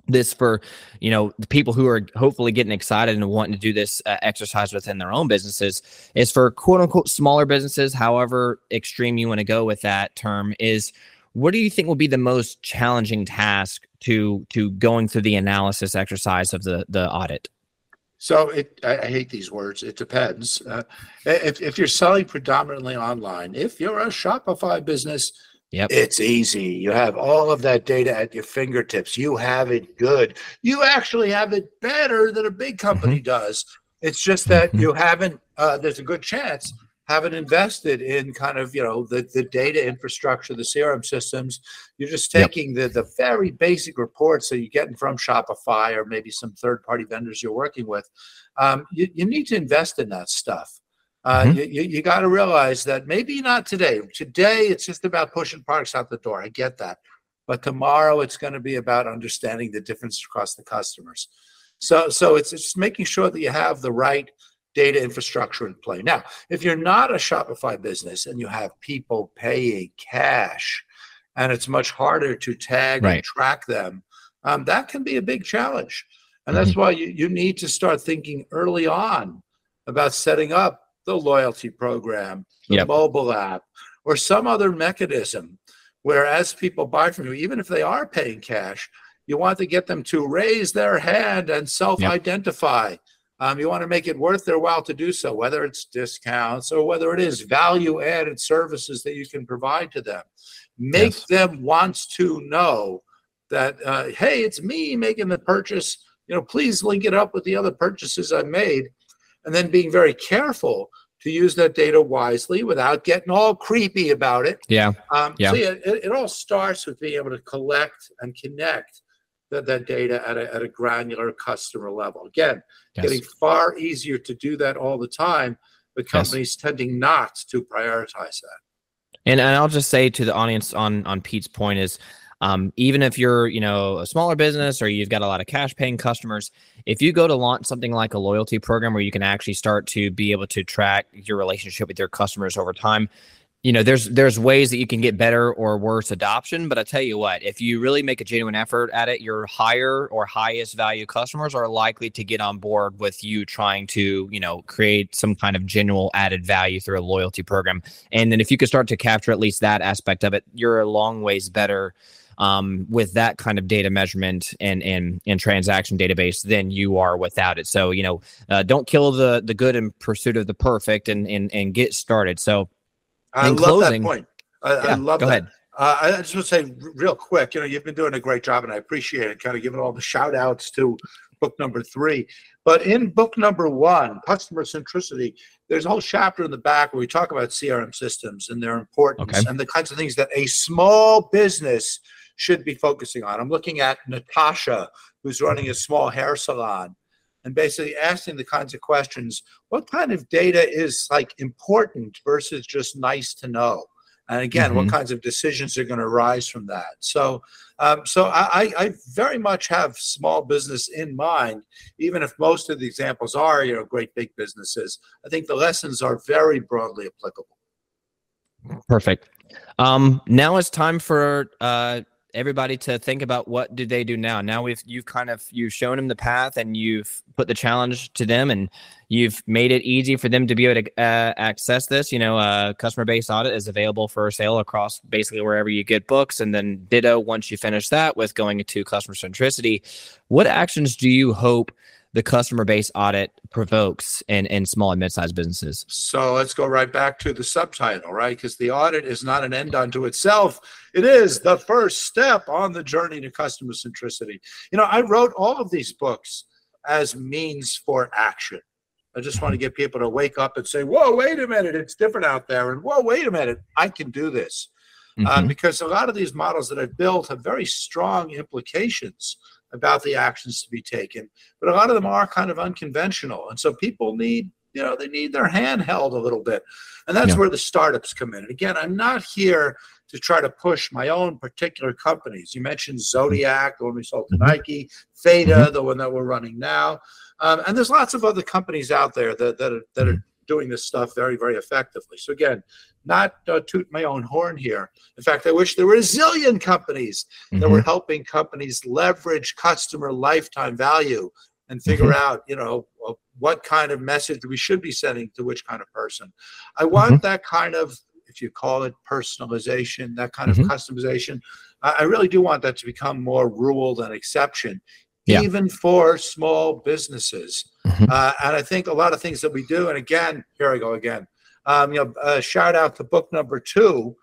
this for you know the people who are hopefully getting excited and wanting to do this uh, exercise within their own businesses is for quote unquote smaller businesses however extreme you want to go with that term is what do you think will be the most challenging task to to going through the analysis exercise of the the audit? So it i, hate these words it depends. Uh, if, if you're selling predominantly online if you're a shopify business Yep. It's easy. You have all of that data at your fingertips. You have it good. You actually have it better than a big company mm-hmm. does. It's just that mm-hmm. you haven't, uh, there's a good chance, haven't invested in kind of, you know, the, the data infrastructure, the CRM systems. You're just taking yep. the, the very basic reports that you're getting from Shopify or maybe some third party vendors you're working with. Um, you, you need to invest in that stuff. Uh, mm-hmm. You, you got to realize that maybe not today. Today, it's just about pushing products out the door. I get that. But tomorrow, it's going to be about understanding the difference across the customers. So, so it's just making sure that you have the right data infrastructure in play. Now, if you're not a Shopify business and you have people paying cash, and it's much harder to tag right. and track them, um, that can be a big challenge. And mm-hmm. that's why you, you need to start thinking early on about setting up the loyalty program, the yep. mobile app, or some other mechanism where as people buy from you, even if they are paying cash, you want to get them to raise their hand and self-identify. Yep. Um, you want to make it worth their while to do so, whether it's discounts or whether it is value-added services that you can provide to them. Make yes. them want to know that, uh, hey, it's me making the purchase. You know, please link it up with the other purchases I made and then being very careful to use that data wisely without getting all creepy about it. Yeah. Um, yeah. So yeah, it, it, all starts with being able to collect and connect that, that data at a, at a granular customer level. Again, yes. getting far easier to do that all the time, but companies yes. tending not to prioritize that. And, and I'll just say to the audience on on Pete's point is um, even if you're, you know, a smaller business or you've got a lot of cash paying customers, if you go to launch something like a loyalty program where you can actually start to be able to track your relationship with your customers over time, you know there's there's ways that you can get better or worse adoption. But i tell you what if you really make a genuine effort at it your higher or highest value customers are likely to get on board with you trying to you know create some kind of genuine added value through a loyalty program. And then if you could start to capture at least that aspect of it you're a long ways better um, with that kind of data measurement and and and transaction database than you are without it. So you know, uh, don't kill the the good in pursuit of the perfect, and and and get started. So, I love closing, that point. I, yeah, I love go that. ahead. Uh, I just want to say real quick, you know, you've been doing a great job, and I appreciate it. Kind of giving all the shout outs to book number three. But in book number one, customer centricity, there's a whole chapter in the back where we talk about CRM systems and their importance okay. and the kinds of things that a small business should be focusing on. I'm looking at Natasha, who's running a small hair salon. and basically asking the kinds of questions what kind of data is like important versus just nice to know and again mm-hmm. what kinds of decisions are going to arise from that so um, so I, I very much have small business in mind even if most of the examples are you know great big businesses i think the lessons are very broadly applicable perfect um, now it's time for uh, everybody to think about what do they do now. Now we've you've kind of you've shown them the path and you've put the challenge to them and you've made it easy for them to be able to uh, access this. You know, uh, customer based audit is available for sale across basically wherever you get books, and then ditto once you finish that with going into customer centricity. What actions do you hope? The customer base audit provokes in, in small and mid-sized businesses. So let's go right back to the subtitle, right? Because the audit is not an end unto itself. It is the first step on the journey to customer centricity. You know, I wrote all of these books as means for action. I just want to get people to wake up and say, whoa, wait a minute, it's different out there. And whoa, wait a minute, I can do this. Uh, mm-hmm. Uh, because a lot of these models that I've built have very strong implications about the actions to be taken. But a lot of them are kind of unconventional. And so people need, you know, they need their hand held a little bit. And that's yeah. where the startups come in. And again, I'm not here to try to push my own particular companies. You mentioned Zodiac, the one we sold to mm-hmm. Nike, Theta, mm-hmm. the one that we're running now. Um, and there's lots of other companies out there that, that, are, that are mm-hmm. Doing this stuff very, very effectively. So again, not uh, toot my own horn here. In fact, I wish there were a zillion companies mm-hmm. that were mm-hmm. helping companies leverage customer lifetime value and figure mm-hmm. out, you know, uh, what kind of message we should be sending to which kind of person. I want mm-hmm. that kind of, if you call it personalization, that kind of mm-hmm. customization. I really do want that to become more rule than exception. Yeah. even for small businesses. Mm-hmm. Uh, and I think a lot of things that we do, and again, here I go again. Um, you know, uh, shout out to book number two,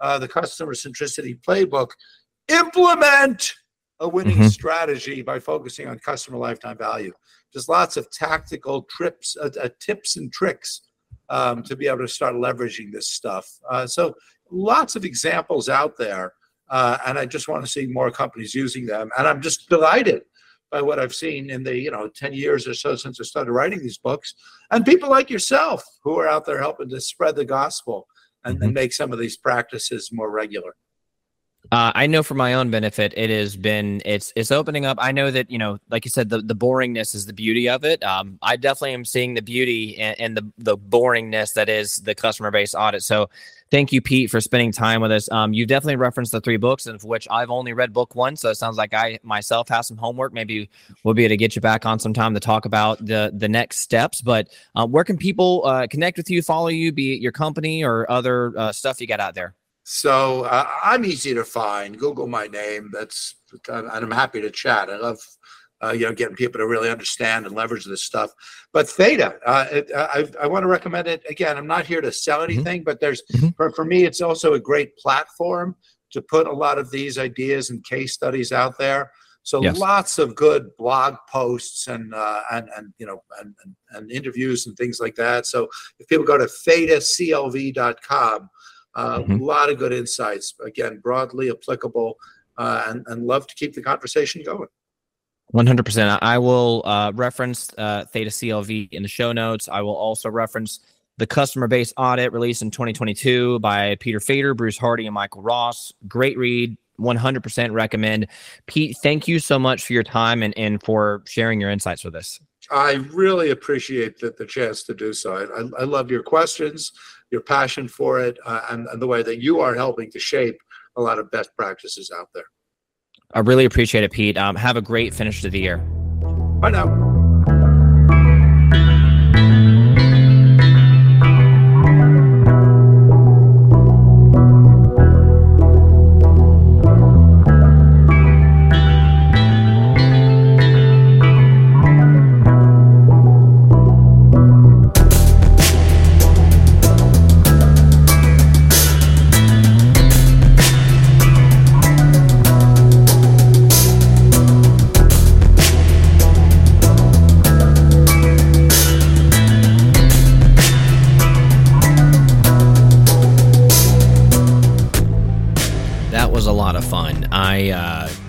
uh, the Customer Centricity Playbook. Implement a winning mm-hmm. strategy by focusing on customer lifetime value. Just lots of tactical trips, uh, uh, tips and tricks um, to be able to start leveraging this stuff. Uh, so lots of examples out there, uh, and I just want to see more companies using them. And I'm just delighted by what I've seen in the you know 10 years or so since I started writing these books, and people like yourself who are out there helping to spread the gospel and, mm-hmm. and make some of these practices more regular. Uh, I know for my own benefit, it has been it's it's opening up. I know that you know, like you said, the, the boringness is the beauty of it. Um, I definitely am seeing the beauty and, and the the boringness that is the customer base audit. So, thank you, Pete, for spending time with us. Um, you definitely referenced the three books, of which I've only read book one. So it sounds like I myself have some homework. Maybe we'll be able to get you back on some time to talk about the the next steps. But uh, where can people uh, connect with you, follow you, be it your company or other uh, stuff you got out there? So uh, I'm easy to find. Google my name. That's and I'm happy to chat. I love uh, you know getting people to really understand and leverage this stuff. But Theta, uh, it, uh, I, I want to recommend it again. I'm not here to sell mm-hmm. anything, mm-hmm. but there's mm-hmm. for, for me, it's also a great platform to put a lot of these ideas and case studies out there. So yes. lots of good blog posts and uh, and and you know and, and, and, interviews and things like that. So if people go to thetaclv.com, uh, mm-hmm. A lot of good insights, again, broadly applicable, uh, and, and love to keep the conversation going. 100%. I will uh, reference uh, Theta CLV in the show notes. I will also reference the customer base audit released in 2022 by Peter Fader, Bruce Hardie, and Michael Ross. Great read. 100% recommend. Pete, thank you so much for your time and, and for sharing your insights with us. I really appreciate the, the chance to do so. I, I love your questions your passion for it, uh, and, and the way that you are helping to shape a lot of best practices out there. I really appreciate it, Pete. Um, have a great finish to the year. Bye now.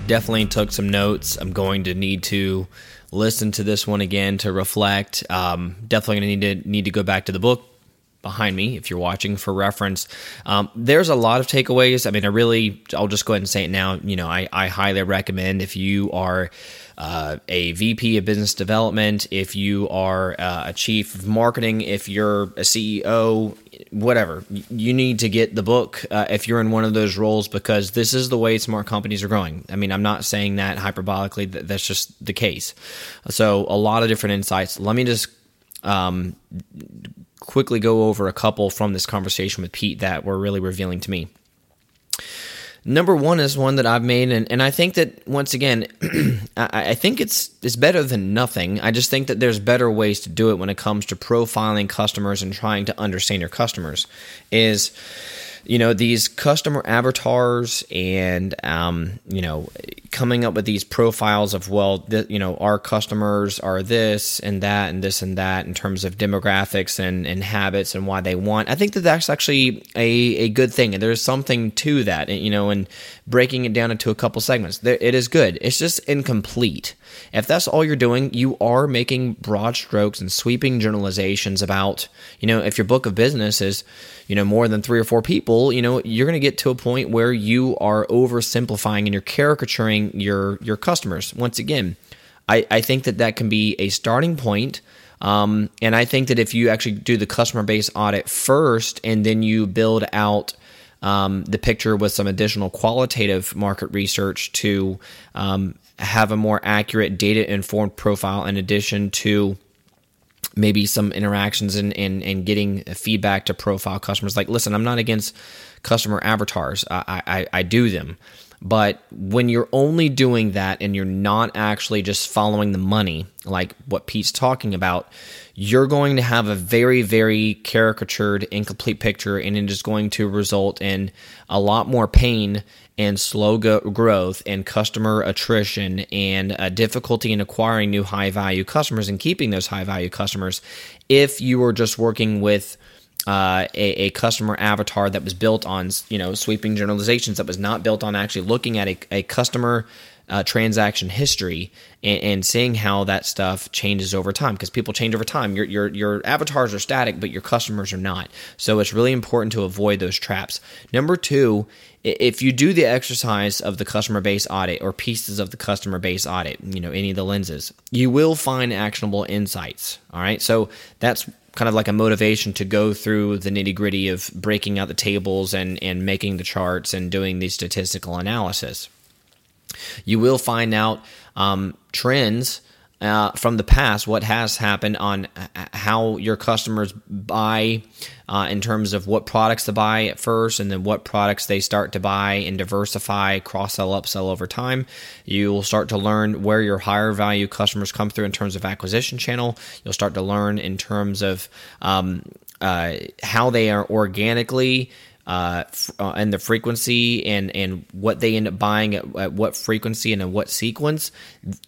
Definitely took some notes. I'm going to need to listen to this one again to reflect. Um, definitely going to need to need to go back to the book behind me if you're watching for reference. Um, there's a lot of takeaways. I mean, I really, I'll just go ahead and say it now. You know, I, I highly recommend if you are uh, a VP of business development, if you are uh, a chief of marketing, if you're a CEO, whatever, you need to get the book uh, if you're in one of those roles because this is the way smart companies are growing. I mean, I'm not saying that hyperbolically, that's just the case. So, a lot of different insights. Let me just um, quickly go over a couple from this conversation with Pete that were really revealing to me. Number one is one that I've made, and, and I think that once again, I, I think it's it's better than nothing. I just think that there's better ways to do it when it comes to profiling customers and trying to understand your customers. Is you know these customer avatars and um, you know coming up with these profiles of well th- you know our customers are this and that and this and that in terms of demographics and, and habits and why they want i think that that's actually a, a good thing. And there's something to that you know and breaking it down into a couple segments. It is good. It's just incomplete. If that's all you're doing you are making broad strokes and sweeping generalizations about you know if your book of business is you know more than three or four people you know you're going to get to a point where you are oversimplifying and you're caricaturing your your customers. Once again i i think that that can be a starting point um, and i think that if you actually do the customer base audit first and then you build out um, the picture with some additional qualitative market research to um, have a more accurate data informed profile in addition to maybe some interactions and, and, and getting feedback to profile customers. Like, listen, I'm not against customer avatars, I, I, I do them. But when you're only doing that and you're not actually just following the money, like what Pete's talking about, you're going to have a very, very caricatured, incomplete picture, and it is going to result in a lot more pain and slow go- growth and customer attrition and uh, difficulty in acquiring new high value customers and keeping those high value customers. If you were just working with uh, a, a, customer avatar that was built on you know sweeping generalizations that was not built on actually looking at a, a customer uh, transaction history and, and, seeing how that stuff changes over time because people change over time. Your, your your avatars are static, but your customers are not. So it's really important to avoid those traps. Number two, if you do the exercise of the customer base audit or pieces of the customer base audit, you know any of the lenses, you will find actionable insights. All right, so that's kind of like a motivation to go through the nitty gritty of breaking out the tables and and making the charts and doing the statistical analysis. You will find out um, trends uh, from the past, what has happened on how your customers buy uh, in terms of what products to buy at first and then what products they start to buy and diversify, cross sell, upsell over time. You will start to learn where your higher value customers come through in terms of acquisition channel. You'll start to learn in terms of um, uh, how they are organically uh, uh, and the frequency and and what they end up buying at, at, what frequency and in what sequence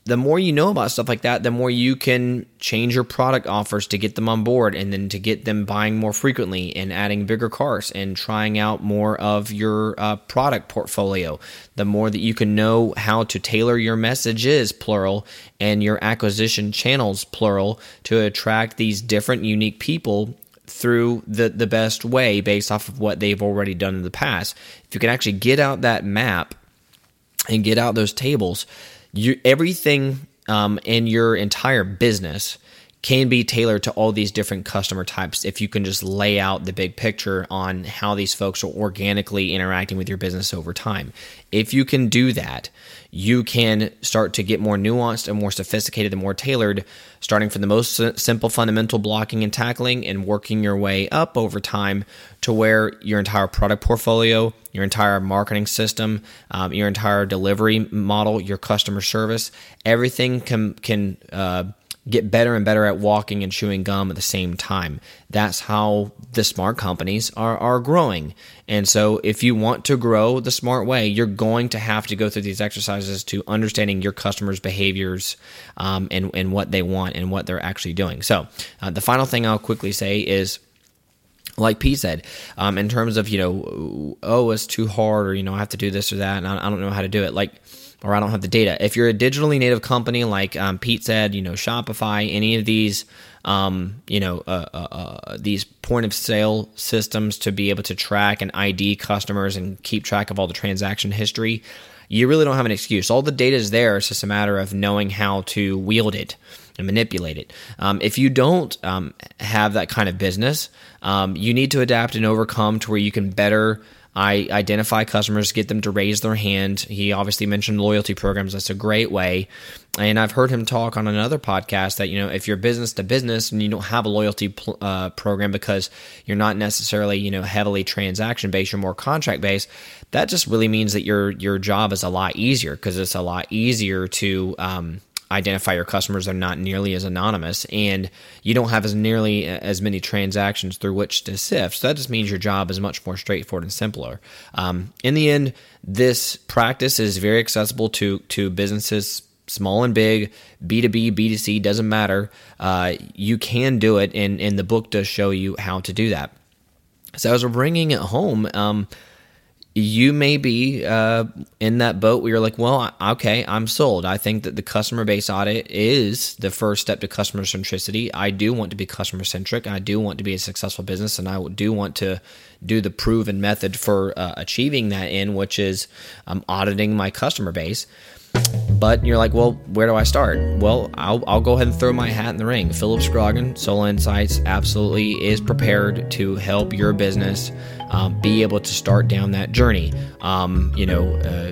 the more you know about stuff like that the more you can change your product offers to get them on board and then to get them buying more frequently and adding bigger cars and trying out more of your uh, product portfolio. The more that you can know how to tailor your messages plural and your acquisition channels plural to attract these different unique people through the, the best way based off of what they've already done in the past. If you can actually get out that map and get out those tables, you everything um, in your entire business can be tailored to all these different customer types if you can just lay out the big picture on how these folks are organically interacting with your business over time. If you can do that, you can start to get more nuanced and more sophisticated and more tailored, starting from the most simple fundamental blocking and tackling and working your way up over time to where your entire product portfolio, your entire marketing system, um, your entire delivery model, your customer service, everything can can uh, get better and better at walking and chewing gum at the same time. That's how the smart companies are, are growing. And so, if you want to grow the smart way, you're going to have to go through these exercises to understanding your customers' behaviors um, and, and what they want and what they're actually doing. So, uh, the final thing I'll quickly say is like Pete said, um, in terms of, you know, oh, it's too hard or, you know, I have to do this or that and I, I don't know how to do it. Like, or I don't have the data. If you're a digitally native company like um, Pete said, you know, Shopify, any of these, um, you know, uh, uh, uh, these point of sale systems to be able to track and ID customers and keep track of all the transaction history, you really don't have an excuse. All the data is there. It's just a matter of knowing how to wield it and manipulate it. Um, if you don't um, have that kind of business, um, you need to adapt and overcome to where you can better I identify customers, get them to raise their hand. He obviously mentioned loyalty programs. That's a great way. And I've heard him talk on another podcast that, you know, if you're business to business and you don't have a loyalty uh, program because you're not necessarily, you know, heavily transaction based, you're more contract based, that just really means that your, your job is a lot easier because it's a lot easier to, um, identify your customers are not nearly as anonymous and you don't have as nearly as many transactions through which to sift so that just means your job is much more straightforward and simpler. Um, in the end this practice is very accessible to to businesses small and big b2b b2c doesn't matter. Uh, you can do it and, and the book does show you how to do that. So as we're bringing it home um, you may be uh, in that boat where you're like, well, okay, I'm sold. I think that the customer base audit is the first step to customer centricity. I do want to be customer centric. I do want to be a successful business, and I do want to do the proven method for uh, achieving that in, which is um, auditing my customer base. But you're like, well, where do I start? Well, I'll, I'll go ahead and throw my hat in the ring. Phillip Scroggin, Sol Insights, absolutely is prepared to help your business um, be able to start down that journey. Um, you know, uh,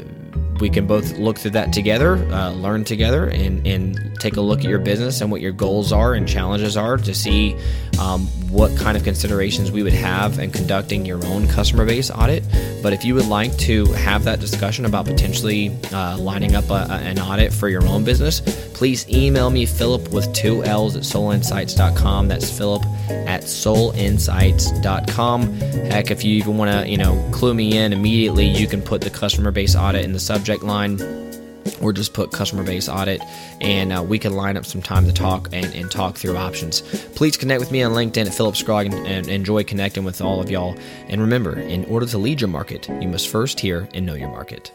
we can both look through that together, uh, learn together, and, and take a look at your business and what your goals are and challenges are to see um, what kind of considerations we would have in conducting your own customer base audit. But if you would like to have that discussion about potentially uh, lining up a, a, an audit for your own business, please email me, Phillip, with two L's at solinsights.com. That's Phillip at solinsights.com. Heck, if you even want to, you know, clue me in immediately, you can put the customer base audit in the subject line or just put customer base audit and uh, we can line up some time to talk and, and, talk through options. Please connect with me on LinkedIn at Phillip Scrogg and, and enjoy connecting with all of y'all. And remember, in order to lead your market, you must first hear and know your market.